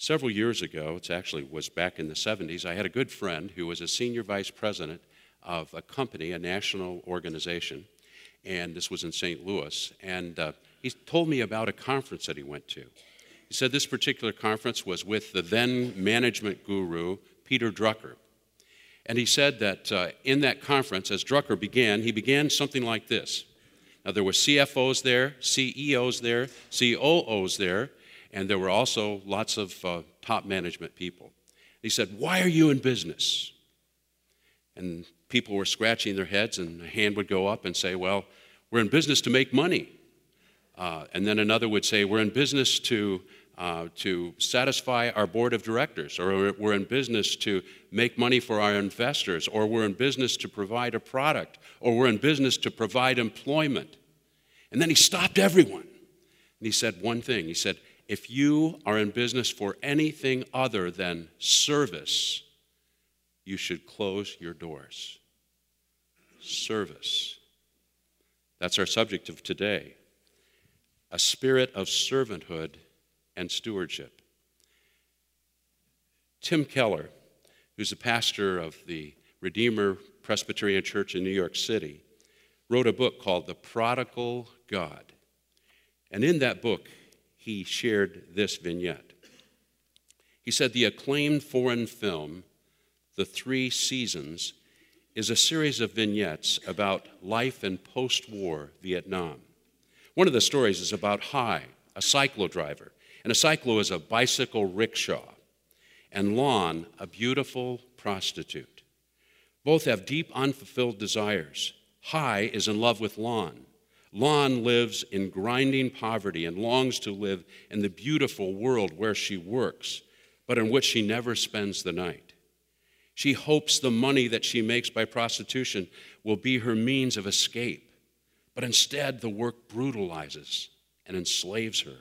Several years ago, it actually was back in the 70s, I had a good friend who was a senior vice president of a company, a national organization, and this was in St. Louis. And uh, he told me about a conference that he went to. He said this particular conference was with the then management guru, Peter Drucker. And he said that uh, in that conference, as Drucker began, he began something like this. Now, there were CFOs there, CEOs there, COOs there, and there were also lots of uh, top management people. He said, Why are you in business? And people were scratching their heads, and a hand would go up and say, Well, we're in business to make money. Uh, and then another would say, We're in business to, uh, to satisfy our board of directors, or we're in business to make money for our investors, or we're in business to provide a product, or we're in business to provide employment. And then he stopped everyone. And he said one thing He said, If you are in business for anything other than service, you should close your doors. Service. That's our subject of today a spirit of servanthood and stewardship. Tim Keller, who's a pastor of the Redeemer Presbyterian Church in New York City, wrote a book called The Prodigal God. And in that book, he shared this vignette. He said, The acclaimed foreign film, The Three Seasons, is a series of vignettes about life in post war Vietnam. One of the stories is about Hai, a cyclo driver, and a cyclo is a bicycle rickshaw, and Lon, a beautiful prostitute. Both have deep unfulfilled desires. Hai is in love with Lon. Lon lives in grinding poverty and longs to live in the beautiful world where she works, but in which she never spends the night. She hopes the money that she makes by prostitution will be her means of escape. But instead, the work brutalizes and enslaves her.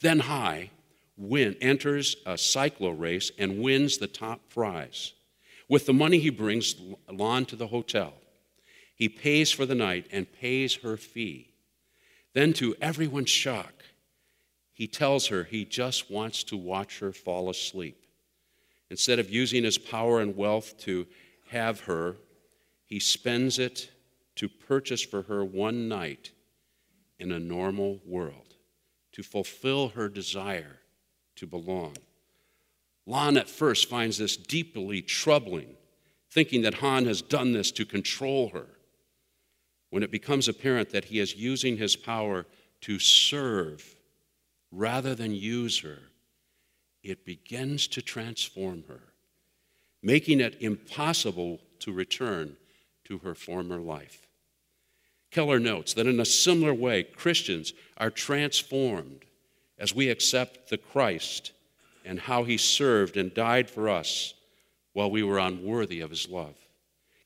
Then Hai win, enters a cyclo race and wins the top prize. With the money he brings Lon to the hotel, he pays for the night and pays her fee. Then, to everyone's shock, he tells her he just wants to watch her fall asleep. Instead of using his power and wealth to have her, he spends it to purchase for her one night in a normal world, to fulfill her desire to belong. Lon at first finds this deeply troubling, thinking that Han has done this to control her. When it becomes apparent that he is using his power to serve rather than use her, it begins to transform her, making it impossible to return to her former life. Keller notes that in a similar way, Christians are transformed as we accept the Christ and how he served and died for us while we were unworthy of his love.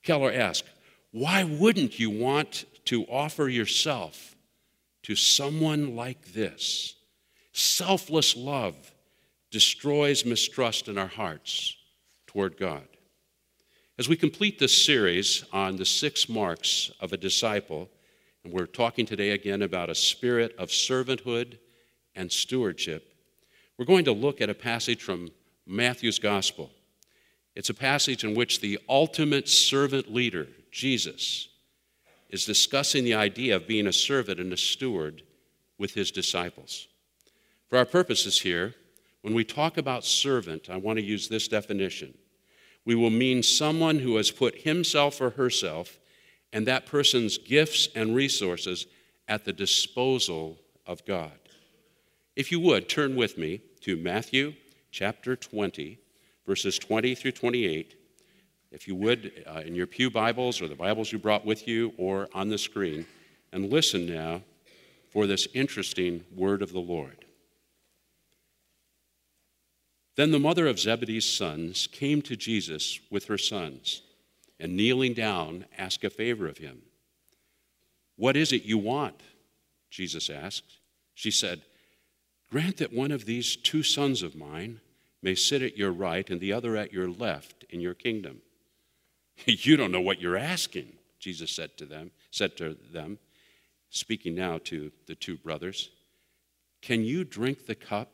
Keller asks, why wouldn't you want to offer yourself to someone like this? Selfless love destroys mistrust in our hearts toward God. As we complete this series on the six marks of a disciple, and we're talking today again about a spirit of servanthood and stewardship. We're going to look at a passage from Matthew's Gospel. It's a passage in which the ultimate servant leader, Jesus, is discussing the idea of being a servant and a steward with his disciples. For our purposes here, when we talk about servant, I want to use this definition. We will mean someone who has put himself or herself and that person's gifts and resources at the disposal of God. If you would, turn with me to Matthew chapter 20, verses 20 through 28. If you would, uh, in your Pew Bibles or the Bibles you brought with you or on the screen, and listen now for this interesting word of the Lord. Then the mother of Zebedee's sons came to Jesus with her sons and kneeling down, asked a favor of him. What is it you want? Jesus asked. She said, Grant that one of these two sons of mine may sit at your right and the other at your left in your kingdom. you don't know what you're asking, Jesus said to them, said to them, speaking now to the two brothers. Can you drink the cup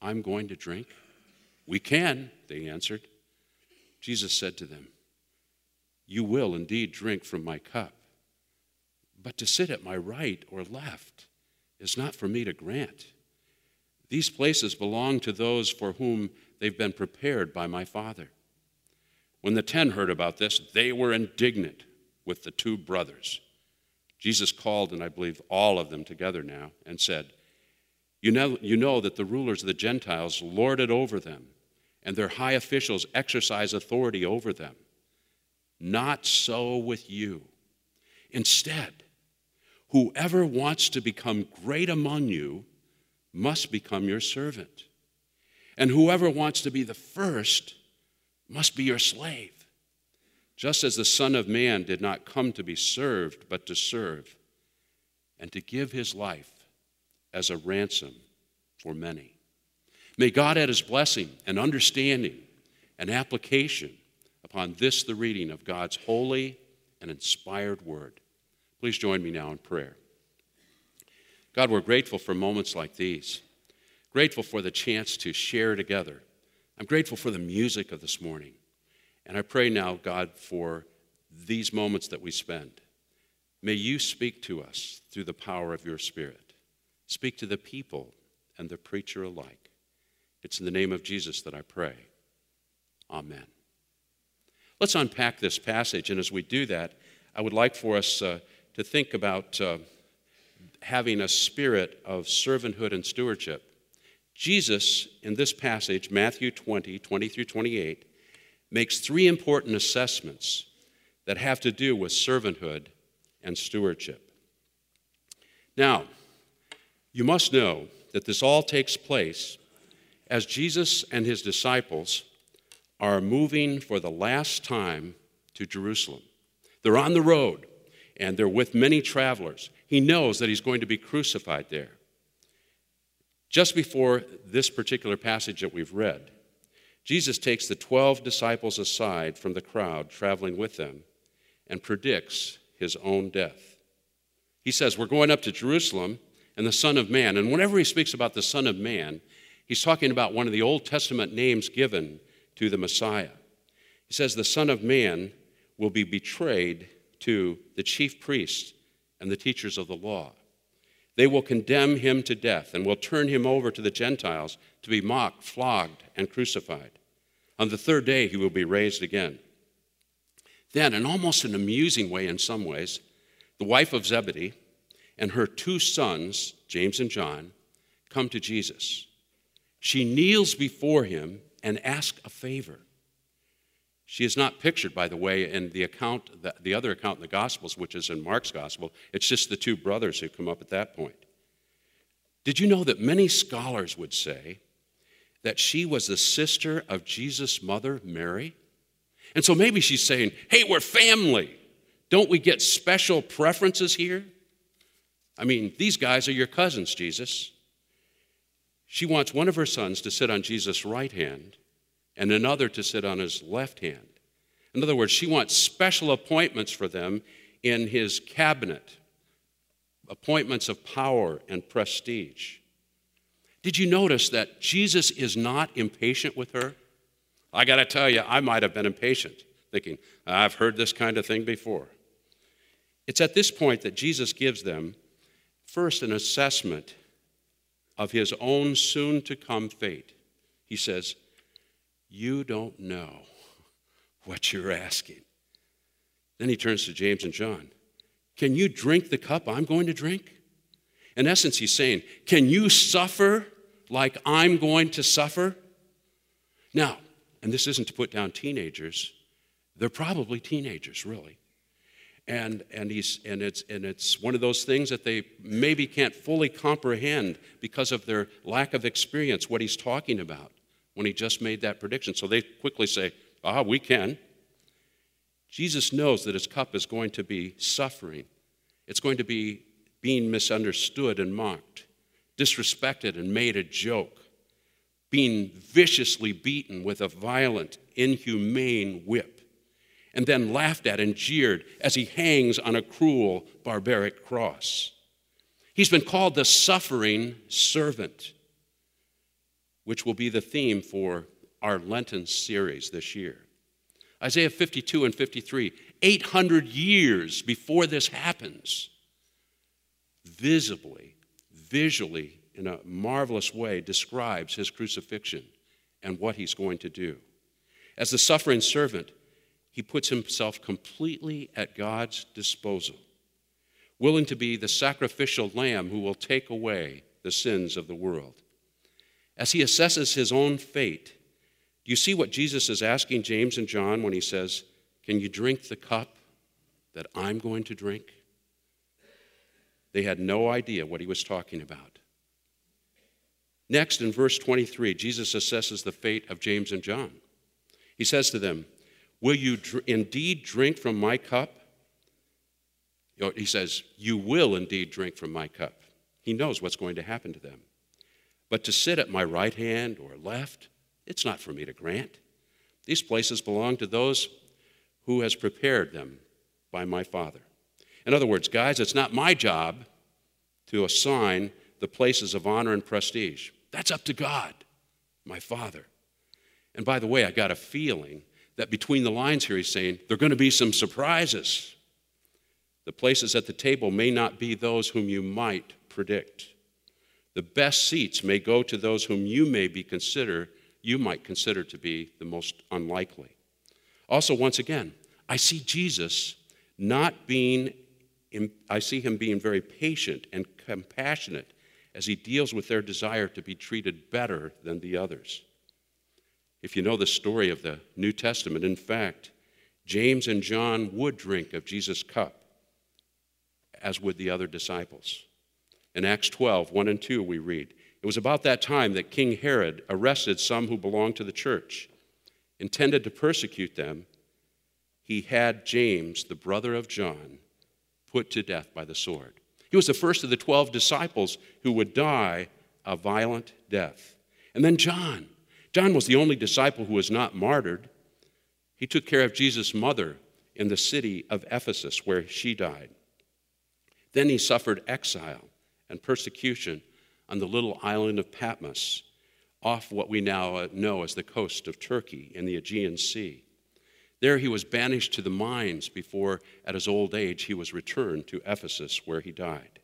I'm going to drink? We can, they answered. Jesus said to them, You will indeed drink from my cup, but to sit at my right or left is not for me to grant. These places belong to those for whom they've been prepared by my Father. When the ten heard about this, they were indignant with the two brothers. Jesus called, and I believe all of them together now, and said, you know, you know that the rulers of the Gentiles lord it over them, and their high officials exercise authority over them. Not so with you. Instead, whoever wants to become great among you must become your servant. And whoever wants to be the first must be your slave. Just as the Son of Man did not come to be served, but to serve, and to give his life as a ransom for many. May God add his blessing and understanding and application upon this, the reading of God's holy and inspired word. Please join me now in prayer. God, we're grateful for moments like these, grateful for the chance to share together. I'm grateful for the music of this morning. And I pray now, God, for these moments that we spend. May you speak to us through the power of your Spirit. Speak to the people and the preacher alike. It's in the name of Jesus that I pray. Amen. Let's unpack this passage, and as we do that, I would like for us uh, to think about uh, having a spirit of servanthood and stewardship. Jesus, in this passage, Matthew 20, 20 through 28, makes three important assessments that have to do with servanthood and stewardship. Now, you must know that this all takes place as Jesus and his disciples are moving for the last time to Jerusalem. They're on the road and they're with many travelers. He knows that he's going to be crucified there. Just before this particular passage that we've read, Jesus takes the 12 disciples aside from the crowd traveling with them and predicts his own death. He says, We're going up to Jerusalem and the Son of Man. And whenever he speaks about the Son of Man, he's talking about one of the Old Testament names given to the Messiah. He says, The Son of Man will be betrayed to the chief priests and the teachers of the law. They will condemn him to death and will turn him over to the Gentiles to be mocked, flogged, and crucified. On the third day, he will be raised again. Then, in almost an amusing way in some ways, the wife of Zebedee, and her two sons, James and John, come to Jesus. She kneels before him and asks a favor. She is not pictured, by the way, in the account, the, the other account in the Gospels, which is in Mark's Gospel. It's just the two brothers who come up at that point. Did you know that many scholars would say that she was the sister of Jesus' mother, Mary? And so maybe she's saying, hey, we're family. Don't we get special preferences here? I mean, these guys are your cousins, Jesus. She wants one of her sons to sit on Jesus' right hand and another to sit on his left hand. In other words, she wants special appointments for them in his cabinet, appointments of power and prestige. Did you notice that Jesus is not impatient with her? I got to tell you, I might have been impatient, thinking, I've heard this kind of thing before. It's at this point that Jesus gives them First, an assessment of his own soon to come fate. He says, You don't know what you're asking. Then he turns to James and John. Can you drink the cup I'm going to drink? In essence, he's saying, Can you suffer like I'm going to suffer? Now, and this isn't to put down teenagers, they're probably teenagers, really and, and, he's, and, it's, and it's one of those things that they maybe can't fully comprehend because of their lack of experience, what he's talking about when he just made that prediction. So they quickly say, Ah, we can. Jesus knows that his cup is going to be suffering, it's going to be being misunderstood and mocked, disrespected and made a joke, being viciously beaten with a violent, inhumane whip and then laughed at and jeered as he hangs on a cruel, barbaric cross. He's been called the suffering servant. Which will be the theme for our Lenten series this year. Isaiah 52 and 53, 800 years before this happens, visibly, visually, in a marvelous way, describes his crucifixion and what he's going to do. As the suffering servant, he puts himself completely at God's disposal, willing to be the sacrificial lamb who will take away the sins of the world. As he assesses his own fate, do you see what Jesus is asking James and John when he says, Can you drink the cup that I'm going to drink? They had no idea what he was talking about. Next, in verse 23, Jesus assesses the fate of James and John. He says to them, Will you dr- indeed drink from my cup? He says, You will indeed drink from my cup. He knows what's going to happen to them. But to sit at my right hand or left, it's not for me to grant. These places belong to those who has prepared them by my Father. In other words, guys, it's not my job to assign the places of honor and prestige. That's up to God, my Father. And by the way, I got a feeling that between the lines here, he's saying there are going to be some surprises. The places at the table may not be those whom you might predict. The best seats may go to those whom you may be consider you might consider to be the most unlikely. Also, once again, I see Jesus not being I see him being very patient and compassionate as he deals with their desire to be treated better than the others. If you know the story of the New Testament, in fact, James and John would drink of Jesus' cup, as would the other disciples. In Acts 12, 1 and 2, we read, It was about that time that King Herod arrested some who belonged to the church. Intended to persecute them, he had James, the brother of John, put to death by the sword. He was the first of the 12 disciples who would die a violent death. And then John, John was the only disciple who was not martyred. He took care of Jesus' mother in the city of Ephesus, where she died. Then he suffered exile and persecution on the little island of Patmos, off what we now uh, know as the coast of Turkey in the Aegean Sea. There he was banished to the mines before, at his old age, he was returned to Ephesus, where he died.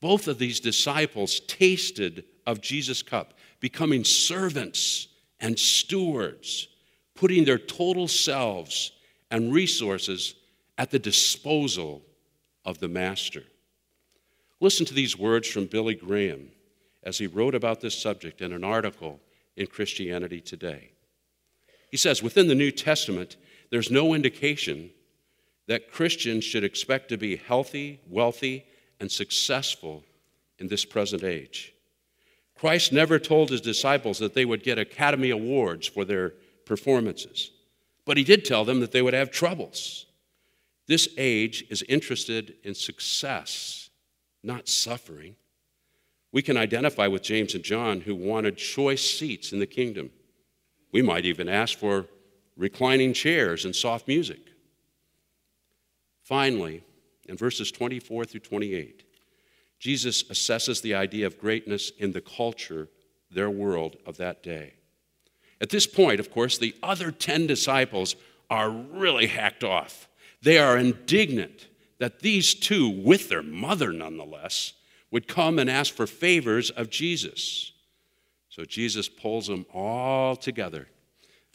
Both of these disciples tasted of Jesus' cup, becoming servants and stewards, putting their total selves and resources at the disposal of the Master. Listen to these words from Billy Graham as he wrote about this subject in an article in Christianity Today. He says, within the New Testament, there's no indication that Christians should expect to be healthy, wealthy, and successful in this present age. Christ never told his disciples that they would get Academy Awards for their performances, but he did tell them that they would have troubles. This age is interested in success, not suffering. We can identify with James and John who wanted choice seats in the kingdom. We might even ask for reclining chairs and soft music. Finally, in verses 24 through 28, Jesus assesses the idea of greatness in the culture, their world of that day. At this point, of course, the other 10 disciples are really hacked off. They are indignant that these two, with their mother nonetheless, would come and ask for favors of Jesus. So Jesus pulls them all together.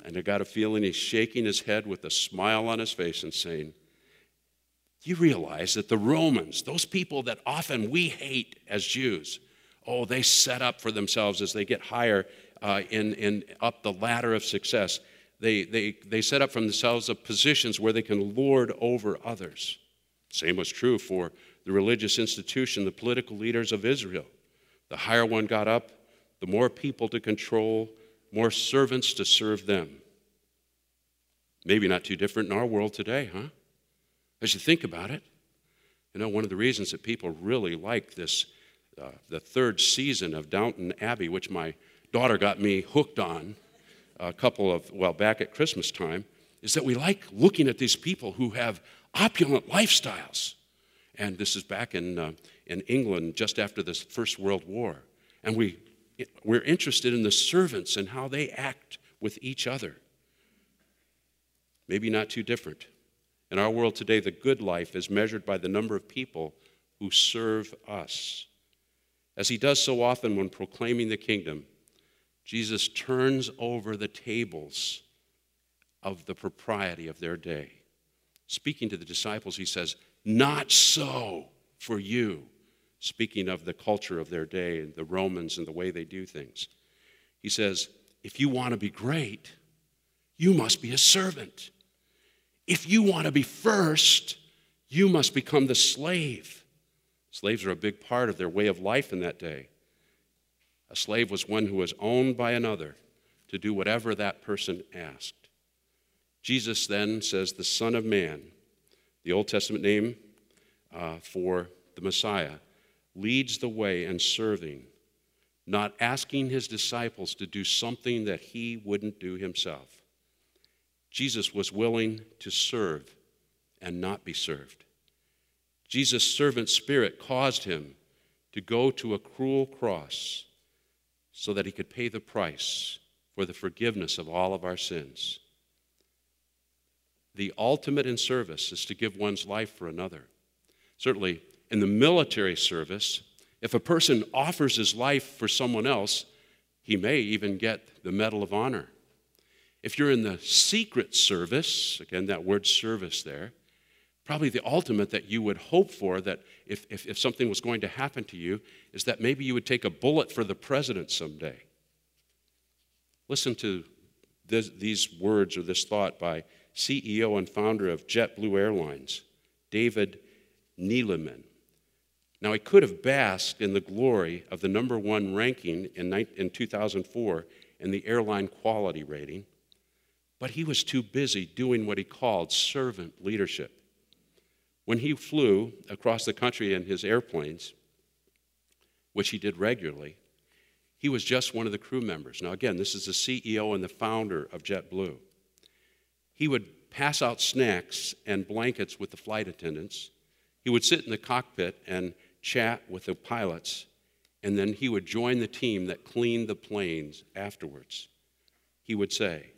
And I got a feeling he's shaking his head with a smile on his face and saying, you realize that the Romans, those people that often we hate as Jews, oh, they set up for themselves as they get higher uh, in, in up the ladder of success. They, they, they set up for themselves of positions where they can lord over others. Same was true for the religious institution, the political leaders of Israel. The higher one got up, the more people to control, more servants to serve them. Maybe not too different in our world today, huh? As you think about it, you know, one of the reasons that people really like this, uh, the third season of Downton Abbey, which my daughter got me hooked on a couple of, well, back at Christmas time, is that we like looking at these people who have opulent lifestyles. And this is back in, uh, in England just after the First World War. And we we're interested in the servants and how they act with each other. Maybe not too different. In our world today, the good life is measured by the number of people who serve us. As he does so often when proclaiming the kingdom, Jesus turns over the tables of the propriety of their day. Speaking to the disciples, he says, Not so for you. Speaking of the culture of their day and the Romans and the way they do things. He says, If you want to be great, you must be a servant. If you want to be first, you must become the slave. Slaves are a big part of their way of life in that day. A slave was one who was owned by another to do whatever that person asked. Jesus then says, the Son of Man, the Old Testament name uh, for the Messiah, leads the way in serving, not asking his disciples to do something that he wouldn't do himself. Jesus was willing to serve and not be served. Jesus' servant spirit caused him to go to a cruel cross so that he could pay the price for the forgiveness of all of our sins. The ultimate in service is to give one's life for another. Certainly, in the military service, if a person offers his life for someone else, he may even get the Medal of Honor. If you're in the secret service, again, that word service there, probably the ultimate that you would hope for that if, if, if, something was going to happen to you is that maybe you would take a bullet for the president someday. Listen to this, these words or this thought by CEO and founder of JetBlue Airlines, David Neeleman. Now, he could have basked in the glory of the number one ranking in, in 2004 in the airline quality rating, but he was too busy doing what he called servant leadership. When he flew across the country in his airplanes, which he did regularly, he was just one of the crew members. Now, again, this is the CEO and the founder of JetBlue. He would pass out snacks and blankets with the flight attendants. He would sit in the cockpit and chat with the pilots, and then he would join the team that cleaned the planes afterwards. He would say,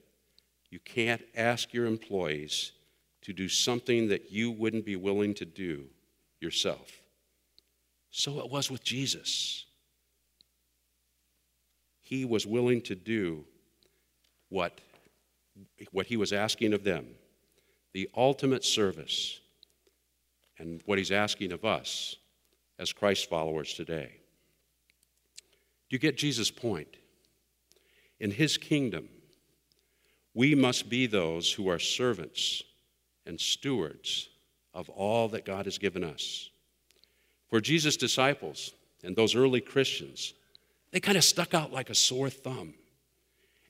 You can't ask your employees to do something that you wouldn't be willing to do yourself. So it was with Jesus. He was willing to do what, what he was asking of them the ultimate service, and what he's asking of us as Christ followers today. Do you get Jesus' point? In his kingdom, we must be those who are servants and stewards of all that God has given us. For Jesus' disciples and those early Christians, they kind of stuck out like a sore thumb.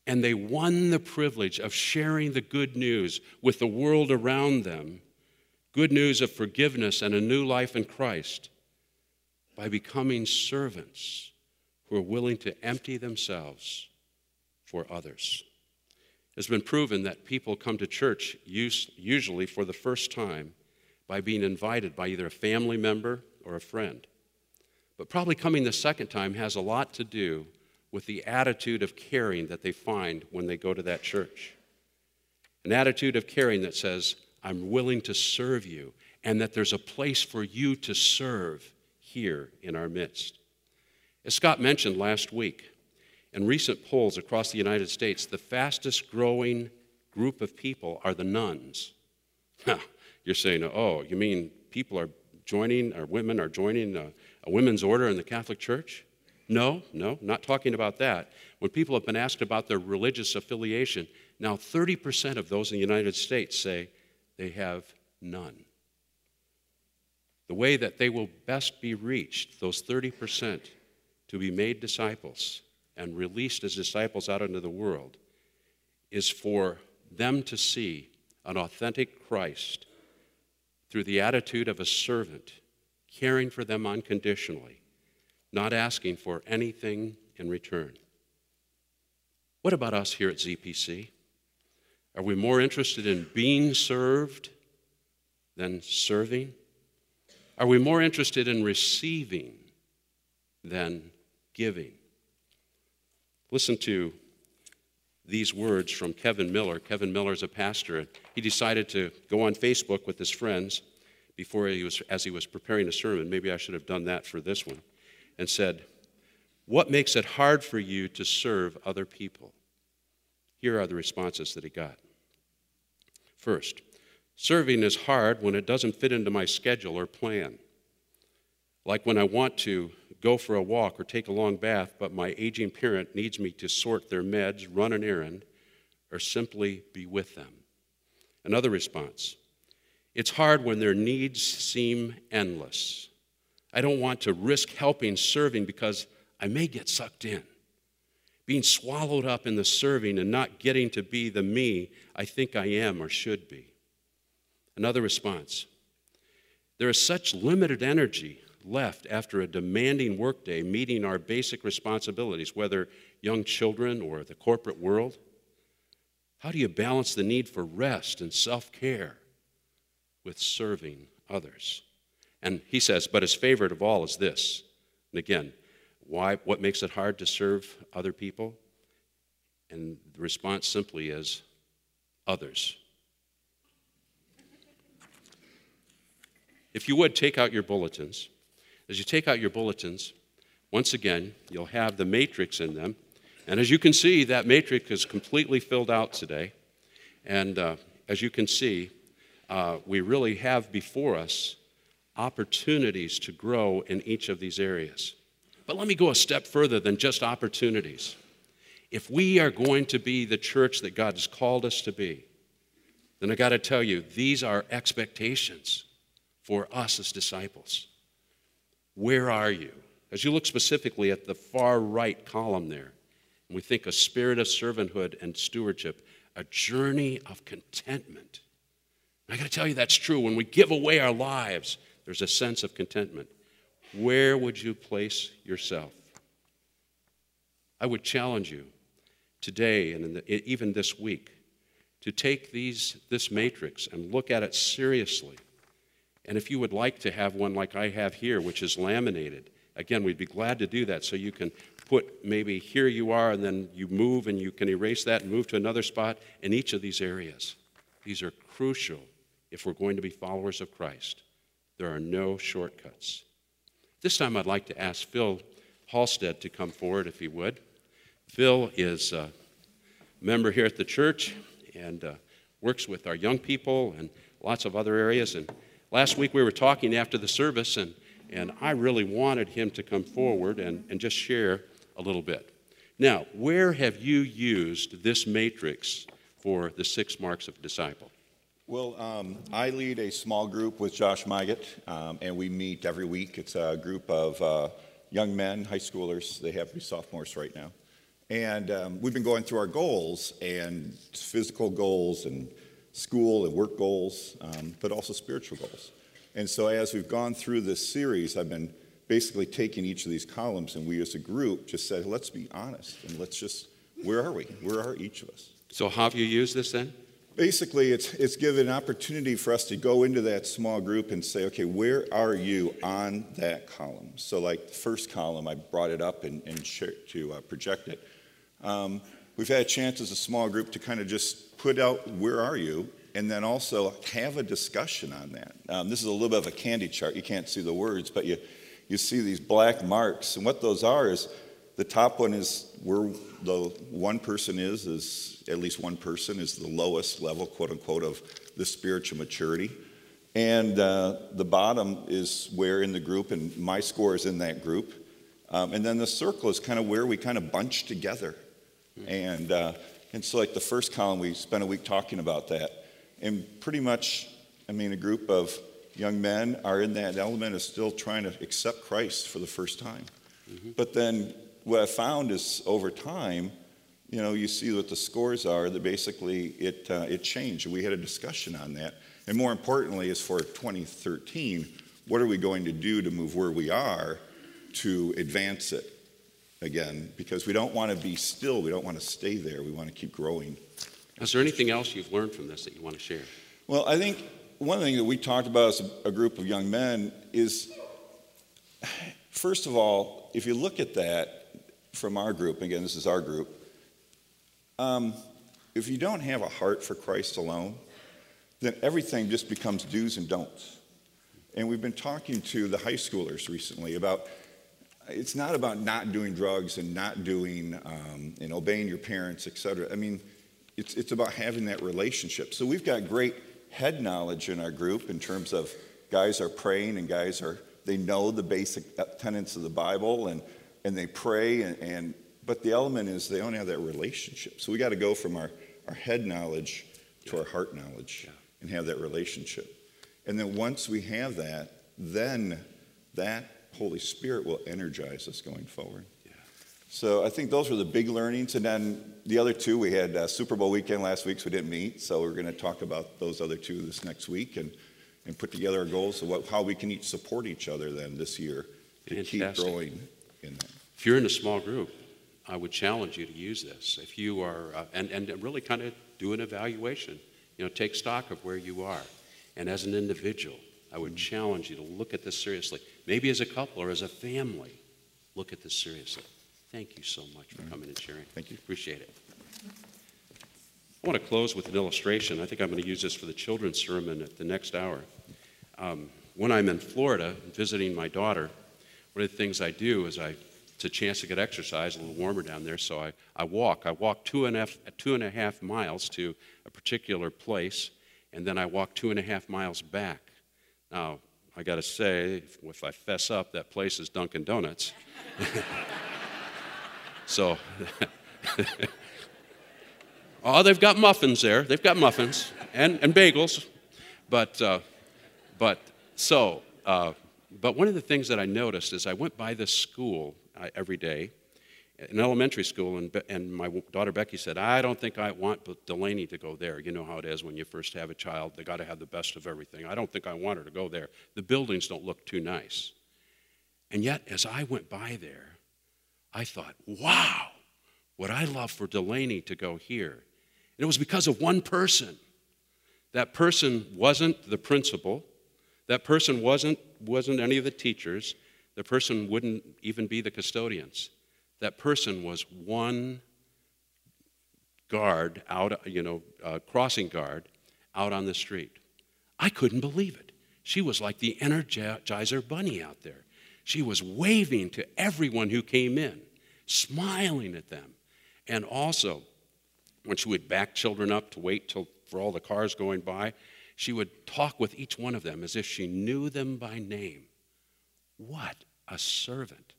And they won the privilege of sharing the good news with the world around them good news of forgiveness and a new life in Christ by becoming servants who are willing to empty themselves for others. It's been proven that people come to church usually for the first time by being invited by either a family member or a friend. But probably coming the second time has a lot to do with the attitude of caring that they find when they go to that church. An attitude of caring that says, I'm willing to serve you, and that there's a place for you to serve here in our midst. As Scott mentioned last week, in recent polls across the United States, the fastest growing group of people are the nones. You're saying, oh, you mean people are joining, or women are joining a, a women's order in the Catholic Church? No, no, not talking about that. When people have been asked about their religious affiliation, now 30% of those in the United States say they have none. The way that they will best be reached, those 30%, to be made disciples, and released as disciples out into the world is for them to see an authentic Christ through the attitude of a servant, caring for them unconditionally, not asking for anything in return. What about us here at ZPC? Are we more interested in being served than serving? Are we more interested in receiving than giving? Listen to these words from Kevin Miller. Kevin Miller is a pastor. He decided to go on Facebook with his friends before he was, as he was preparing a sermon. Maybe I should have done that for this one. And said, What makes it hard for you to serve other people? Here are the responses that he got. First, serving is hard when it doesn't fit into my schedule or plan. Like when I want to go for a walk or take a long bath, but my aging parent needs me to sort their meds, run an errand, or simply be with them. Another response it's hard when their needs seem endless. I don't want to risk helping serving because I may get sucked in, being swallowed up in the serving and not getting to be the me I think I am or should be. Another response there is such limited energy left after a demanding workday meeting our basic responsibilities, whether young children or the corporate world? How do you balance the need for rest and self care with serving others? And he says, but his favorite of all is this. And again, why, what makes it hard to serve other people? And the response simply is others. If you would, take out your bulletins. As you take out your bulletins, once again, you'll have the matrix in them. And as you can see, that matrix is completely filled out today. And uh, as you can see, uh, we really have before us opportunities to grow in each of these areas. But let me go a step further than just opportunities. If we are going to be the church that God has called us to be, then I got to tell you, these are expectations for us as disciples. Where are you? As you look specifically at the far right column there, we think a spirit of servanthood and stewardship, a journey of contentment. I got to tell you, that's true. When we give away our lives, there's a sense of contentment. Where would you place yourself? I would challenge you today and the, even this week to take these, this matrix and look at it seriously and if you would like to have one like I have here, which is laminated, again, we'd be glad to do that so you can put maybe here you are and then you move and you can erase that and move to another spot in each of these areas. These are crucial if we're going to be followers of Christ. There are no shortcuts. This time I'd like to ask Phil Halstead to come forward if he would. Phil is a member here at the church and uh, works with our young people and lots of other areas. And Last week we were talking after the service, and, and I really wanted him to come forward and, and just share a little bit. Now, where have you used this matrix for the six marks of disciple? Well, um, I lead a small group with Josh Mygat, um, and we meet every week. It's a group of uh, young men, high schoolers. They have to be sophomores right now. And um, we've been going through our goals and physical goals and school and work goals, um, but also spiritual goals. And so as we've gone through this series, I've been basically taking each of these columns, and we as a group just said, let's be honest and let's just, where are we? Where are each of us? So, how have you used this then? Basically, it's, it's given an opportunity for us to go into that small group and say, okay, where are you on that column? So, like the first column, I brought it up and, and to uh, project it. Um, we've had a chance as a small group to kind of just put out where are you and then also have a discussion on that um, this is a little bit of a candy chart you can't see the words but you, you see these black marks and what those are is the top one is where the one person is is at least one person is the lowest level quote unquote of the spiritual maturity and uh, the bottom is where in the group and my score is in that group um, and then the circle is kind of where we kind of bunch together and, uh, and so, like the first column, we spent a week talking about that. And pretty much, I mean, a group of young men are in that element of still trying to accept Christ for the first time. Mm-hmm. But then what I found is over time, you know, you see what the scores are, that basically it, uh, it changed. We had a discussion on that. And more importantly, is for 2013, what are we going to do to move where we are to advance it? again because we don't want to be still. We don't want to stay there. We want to keep growing. Is there anything else you've learned from this that you want to share? Well, I think one thing that we talked about as a group of young men is first of all, if you look at that, from our group, again, this is our group, um, if you don't have a heart for Christ alone, then everything just becomes do's and don'ts. And we've been talking to the high schoolers recently about it's not about not doing drugs and not doing um, and obeying your parents, et cetera. I mean, it's, it's about having that relationship. So we've got great head knowledge in our group in terms of guys are praying and guys are, they know the basic tenets of the Bible and, and they pray, and, and but the element is they don't have that relationship. So we got to go from our, our head knowledge to our heart knowledge yeah. and have that relationship. And then once we have that, then that Holy Spirit will energize us going forward. Yeah. So I think those were the big learnings. And then the other two, we had uh, Super Bowl weekend last week, so we didn't meet. So we're going to talk about those other two this next week and, and put together our goals of what, how we can each support each other then this year to Fantastic. keep growing in that. If you're in a small group, I would challenge you to use this. If you are, uh, and, and really kind of do an evaluation, you know, take stock of where you are. And as an individual, I would challenge you to look at this seriously. Maybe as a couple or as a family, look at this seriously. Thank you so much for coming and sharing. Thank you. Appreciate it. I want to close with an illustration. I think I'm going to use this for the children's sermon at the next hour. Um, when I'm in Florida visiting my daughter, one of the things I do is I it's a chance to get exercise, a little warmer down there, so I, I walk. I walk two and, a half, two and a half miles to a particular place, and then I walk two and a half miles back. Now, I got to say, if, if, I fess up, that place is Dunkin' Donuts. so, oh, they've got muffins there. They've got muffins and, and bagels. But, uh, but so, uh, but one of the things that I noticed is I went by this school uh, every day in elementary school, and, and my daughter Becky said, I don't think I want Delaney to go there. You know how it is when you first have a child, they got to have the best of everything. I don't think I want her to go there. The buildings don't look too nice. And yet, as I went by there, I thought, wow, would I love for Delaney to go here? And it was because of one person. That person wasn't the principal, that person wasn't, wasn't any of the teachers, the person wouldn't even be the custodians that person was one guard out, you know, uh, crossing guard out on the street. I couldn't believe it. She was like the Energizer bunny out there. She was waving to everyone who came in, smiling at them. And also, when she would back children up to wait till, for all the cars going by, she would talk with each one of them as if she knew them by name. What a servant.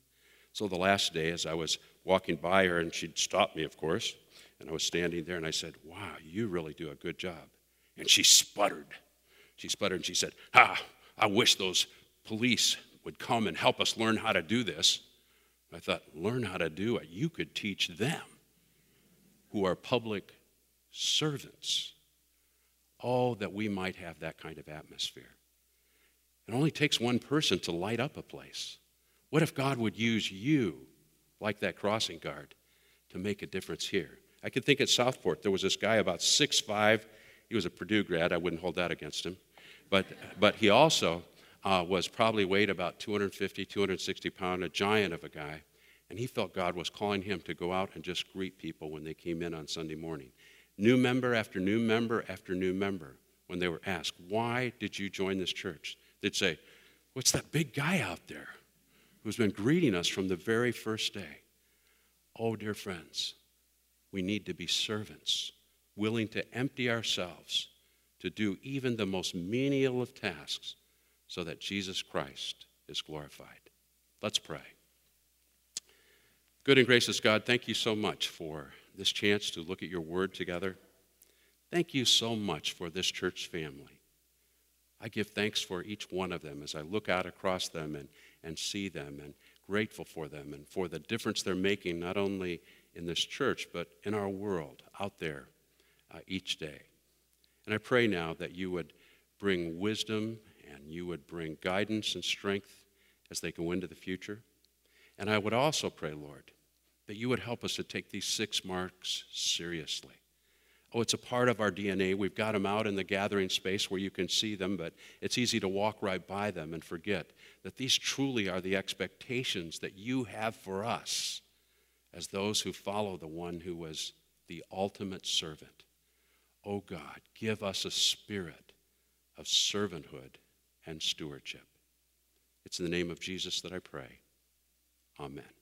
So the last day, as I was walking by her, and she'd stop me, of course, and I was standing there, and I said, Wow, you really do a good job. And she sputtered. She sputtered, and she said, Ah, I wish those police would come and help us learn how to do this. I thought, Learn how to do it. You could teach them who are public servants. Oh, that we might have that kind of atmosphere. It only takes one person to light up a place. What if God would use you, like that crossing guard, to make a difference here? I could think at Southport, there was this guy about six five. He was a Purdue grad. I wouldn't hold that against him. But, but he also uh, was probably weighed about 250, 260 pound, a giant of a guy. And he felt God was calling him to go out and just greet people when they came in on Sunday morning. New member after new member after new member, when they were asked, Why did you join this church? They'd say, What's that big guy out there? who's been greeting us from the very first day. Oh, dear friends, we need to be servants, willing to empty ourselves to do even the most menial of tasks so that Jesus Christ is glorified. Let's pray. Good and gracious God, thank you so much for this chance to look at your word together. Thank you so much for this church family. I give thanks for each one of them as I look out across them and and see them and grateful for them and for the difference they're making, not only in this church, but in our world out there uh, each day. And I pray now that you would bring wisdom and you would bring guidance and strength as they go into the future. And I would also pray, Lord, that you would help us to take these six marks seriously. Oh, it's a part of our DNA. We've got them out in the gathering space where you can see them, but it's easy to walk right by them and forget that these truly are the expectations that you have for us as those who follow the one who was the ultimate servant. Oh God, give us a spirit of servanthood and stewardship. It's in the name of Jesus that I pray. Amen.